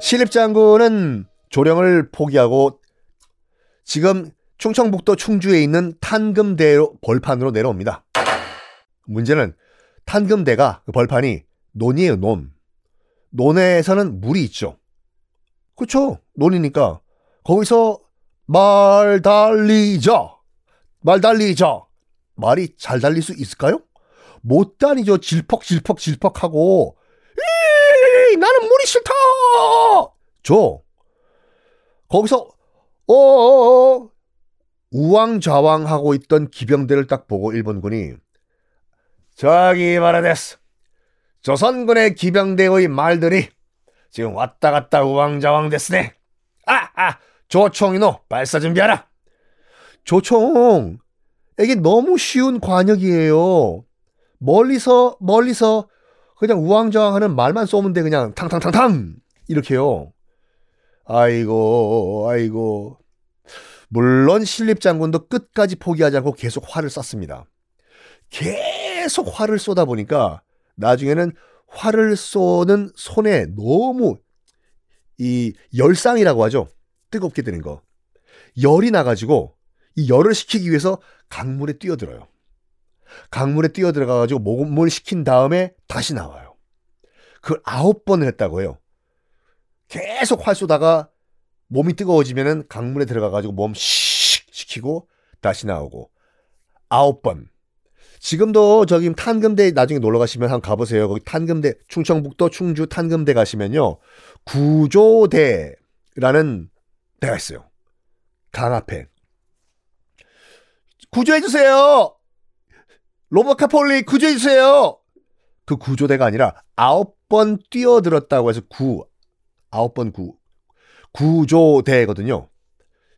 신립장군은 조령을 포기하고 지금 충청북도 충주에 있는 탄금대로 벌판으로 내려옵니다. 문제는 탄금대가 그 벌판이 논이에요, 논. 논에서는 물이 있죠. 그쵸? 논이니까. 거기서 말 달리자. 말 달리자. 말이 잘 달릴 수 있을까요? 못 다니죠. 질퍽질퍽 질퍽하고. 이 나는 물이 싫다. 저 거기서 어어어 우왕좌왕하고 있던 기병대를 딱 보고 일본군이 저기 말하됐어. 조선군의 기병대의 말들이 지금 왔다 갔다 우왕좌왕 됐으네. 아, 아, 조총이노 발사 준비하라. 조총, 이게 너무 쉬운 관역이에요. 멀리서, 멀리서 그냥 우왕좌왕하는 말만 쏘면 돼. 그냥 탕탕탕탕! 이렇게요. 아이고, 아이고. 물론 신립 장군도 끝까지 포기하지 않고 계속 활을 쐈습니다. 계속 활을 쏘다 보니까 나중에는 활을 쏘는 손에 너무 이 열상이라고 하죠. 뜨겁게 되는 거. 열이 나가지고 이 열을 식히기 위해서 강물에 뛰어들어요. 강물에 뛰어 들어가가지고 목물 식힌 다음에 다시 나와요. 그걸 아홉 번을 했다고 해요. 계속 활 쏘다가 몸이 뜨거워지면은 강물에 들어가가지고 몸씩 식히고 다시 나오고 아홉 번. 지금도 저기 탄금대 나중에 놀러 가시면 한번 가보세요. 거기 탄금대 충청북도 충주 탄금대 가시면요 구조대라는 대가 있어요. 강 앞에 구조해 주세요. 로버카폴리 구조해 주세요. 그 구조대가 아니라 아홉 번 뛰어들었다고 해서 구 아홉 번 구 구조대거든요.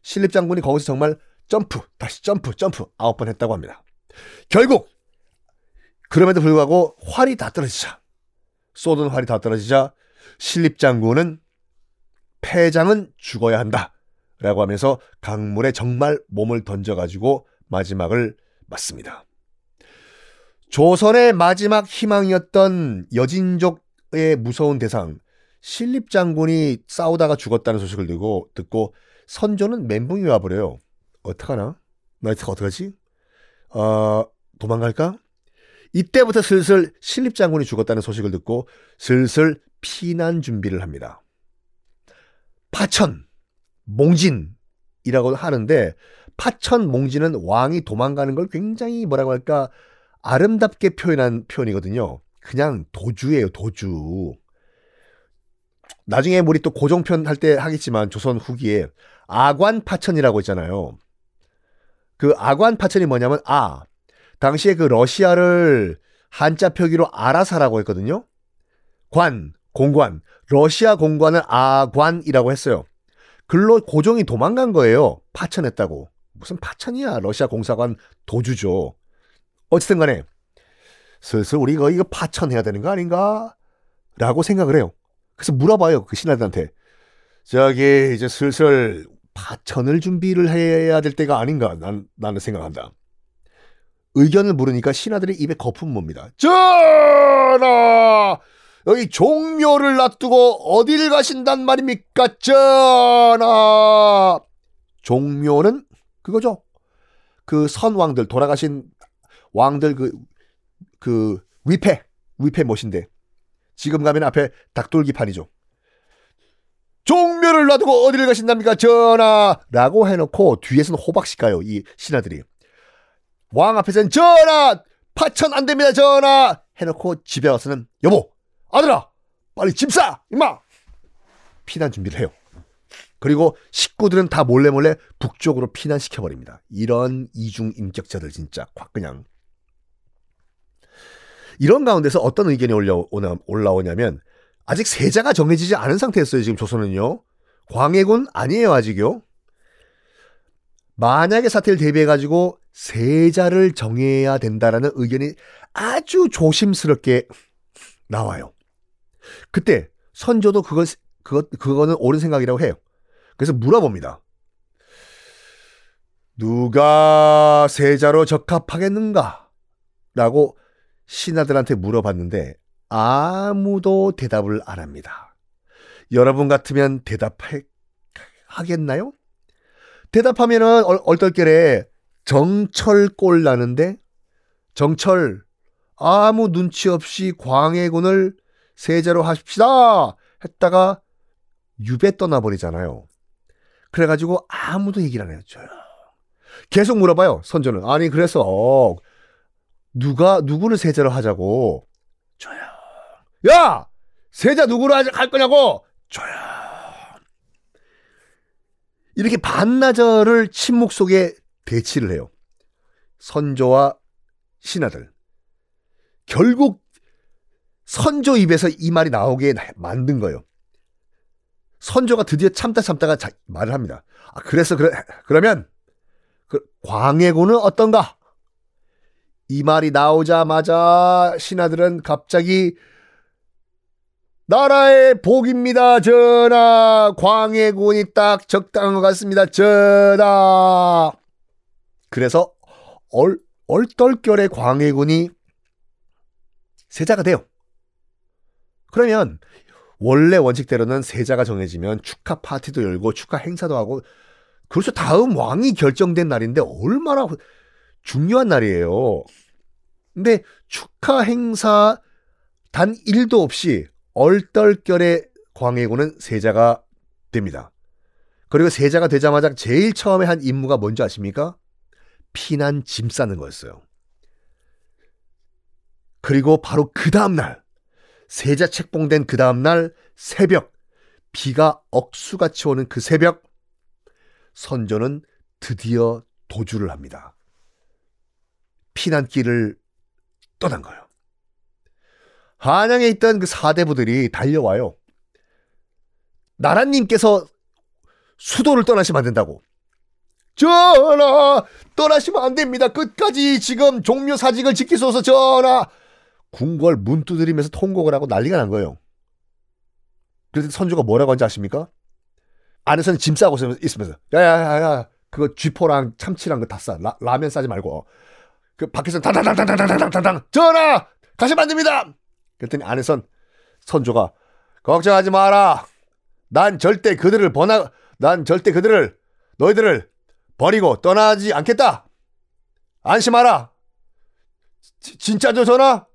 신립 장군이 거기서 정말 점프 다시 점프 점프 아홉 번 했다고 합니다. 결국 그럼에도 불구하고 활이 다 떨어지자 쏟은 활이 다 떨어지자 신립 장군은 패장은 죽어야 한다라고 하면서 강물에 정말 몸을 던져가지고 마지막을 맞습니다. 조선의 마지막 희망이었던 여진족의 무서운 대상 신립 장군이 싸우다가 죽었다는 소식을 듣고 듣고 선조는 멘붕이 와버려요. 어떡하나? 나 이거 어떡하지? 어, 도망갈까? 이때부터 슬슬 신립 장군이 죽었다는 소식을 듣고 슬슬 피난 준비를 합니다. 파천, 몽진이라고 하는데 파천, 몽진은 왕이 도망가는 걸 굉장히 뭐라고 할까 아름답게 표현한 표현이거든요. 그냥 도주예요, 도주. 나중에 우리 또 고정편 할 때 하겠지만 조선 후기에 아관 파천이라고 있잖아요. 그 아관 파천이 뭐냐면 아 당시에 그 러시아를 한자 표기로 아라사라고 했거든요. 관 공관 러시아 공관을 아관이라고 했어요. 글로 고종이 도망간 거예요. 파천했다고. 무슨 파천이야? 러시아 공사관 도주죠. 어쨌든 간에 슬슬 우리 이거 이거 파천해야 되는 거 아닌가? 라고 생각을 해요. 그래서 물어봐요. 그 신하들한테. 저기 이제 슬슬 파천을 준비를 해야 될 때가 아닌가 난, 나는 생각한다. 의견을 물으니까 신하들의 입에 거품 뭡니다. 전하! 여기 종묘를 놔두고 어디를 가신단 말입니까? 전하! 종묘는 그거죠. 그 선왕들, 돌아가신 왕들 그, 그, 위패, 위패 못인데. 지금 가면 앞에 닭돌기판이죠. 종묘를 놔두고 어디를 가신답니까? 전하! 라고 해놓고 뒤에서는 호박씩 가요. 이 신하들이. 왕 앞에서는 전하! 파천 안 됩니다, 전하! 해놓고 집에 와서는 여보! 아들아! 빨리 짐 싸! 임마! 피난 준비를 해요. 그리고 식구들은 다 몰래 몰래 북쪽으로 피난시켜버립니다. 이런 이중 인격자들 진짜 확 그냥. 이런 가운데서 어떤 의견이 올라오냐, 올라오냐면 아직 세자가 정해지지 않은 상태였어요. 지금 조선은요. 광해군 아니에요 아직요. 만약에 사태를 대비해 가지고 세자를 정해야 된다라는 의견이 아주 조심스럽게 나와요. 그때 선조도 그걸 그것 그거는 옳은 생각이라고 해요. 그래서 물어봅니다. 누가 세자로 적합하겠는가? 라고 신하들한테 물어봤는데 아무도 대답을 안 합니다. 여러분 같으면 대답하겠나요? 대답하면은 얼떨결에 정철골 나는데 정철 아무 눈치 없이 광해군을 세자로 하십시다 했다가 유배 떠나버리잖아요. 그래가지고 아무도 얘기를 안 해요. 계속 물어봐요. 선조는 아니 그래서 누가 누구를 세자로 하자고 조용. 야 세자 누구로 할 거냐고 조용. 이렇게 반나절을 침묵 속에 대치를 해요. 선조와 신하들. 결국 선조 입에서 이 말이 나오게 만든 거예요. 선조가 드디어 참다 참다가 자, 말을 합니다. 아, 그래서 그래, 그러면 그 광해군은 어떤가? 이 말이 나오자마자 신하들은 갑자기 나라의 복입니다, 전하. 광해군이 딱 적당한 것 같습니다, 전하. 그래서 얼, 얼떨결에 광해군이 세자가 돼요. 그러면 원래 원칙대로는 세자가 정해지면 축하 파티도 열고 축하 행사도 하고 그래서 다음 왕이 결정된 날인데 얼마나 중요한 날이에요. 근데 축하 행사 단 1도 없이 얼떨결에 광해군은 세자가 됩니다. 그리고 세자가 되자마자 제일 처음에 한 임무가 뭔지 아십니까? 피난 짐 싸는 거였어요. 그리고 바로 그 다음날, 세자 책봉된 그 다음날 새벽, 비가 억수같이 오는 그 새벽, 선조는 드디어 도주를 합니다. 피난길을 떠난 거예요. 한양에 있던 그 사대부들이 달려와요. 나라님께서 수도를 떠나시면 안 된다고. 전하, 떠나시면 안 됩니다. 끝까지 지금 종묘 사직을 지키소서 전하. 궁궐 문 두드리면서 통곡을 하고 난리가 난 거예요. 그래서 선조가 뭐라고 한지 아십니까? 안에서는 짐 싸고 있으면서 야야야야 그거 쥐포랑 참치랑 그 다 싸. 라, 라면 싸지 말고 그 밖에서 다다다다다다다다당 전하 다시 만듭니다. 그랬더니 안에선 선조가 걱정하지 마라. 난 절대 그들을 버나 난 절대 그들을 너희들을 버리고 떠나지 않겠다. 안심하라. 지, 진짜죠 전하?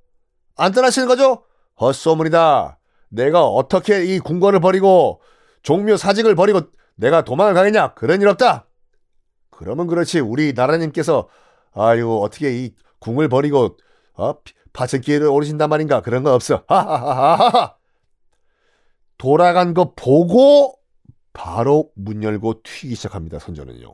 안 떠나시는 거죠? 헛소문이다. 내가 어떻게 이 궁궐을 버리고 종묘 사직을 버리고 내가 도망을 가겠냐? 그런 일 없다. 그러면 그렇지 우리 나라님께서 아유 어떻게 이 궁을 버리고 어? 파천기를 오르신단 말인가? 그런 거 없어. 돌아간 거 보고 바로 문 열고 튀기 시작합니다. 선조는요.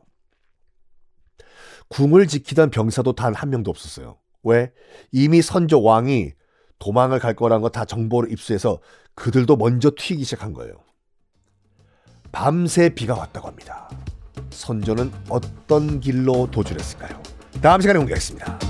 궁을 지키던 병사도 단 한 명도 없었어요. 왜? 이미 선조 왕이 도망을 갈 거란 거 다 정보를 입수해서 그들도 먼저 튀기 시작한 거예요. 밤새 비가 왔다고 합니다. 선조는 어떤 길로 도주했을까요? 다음 시간에 공개하겠습니다.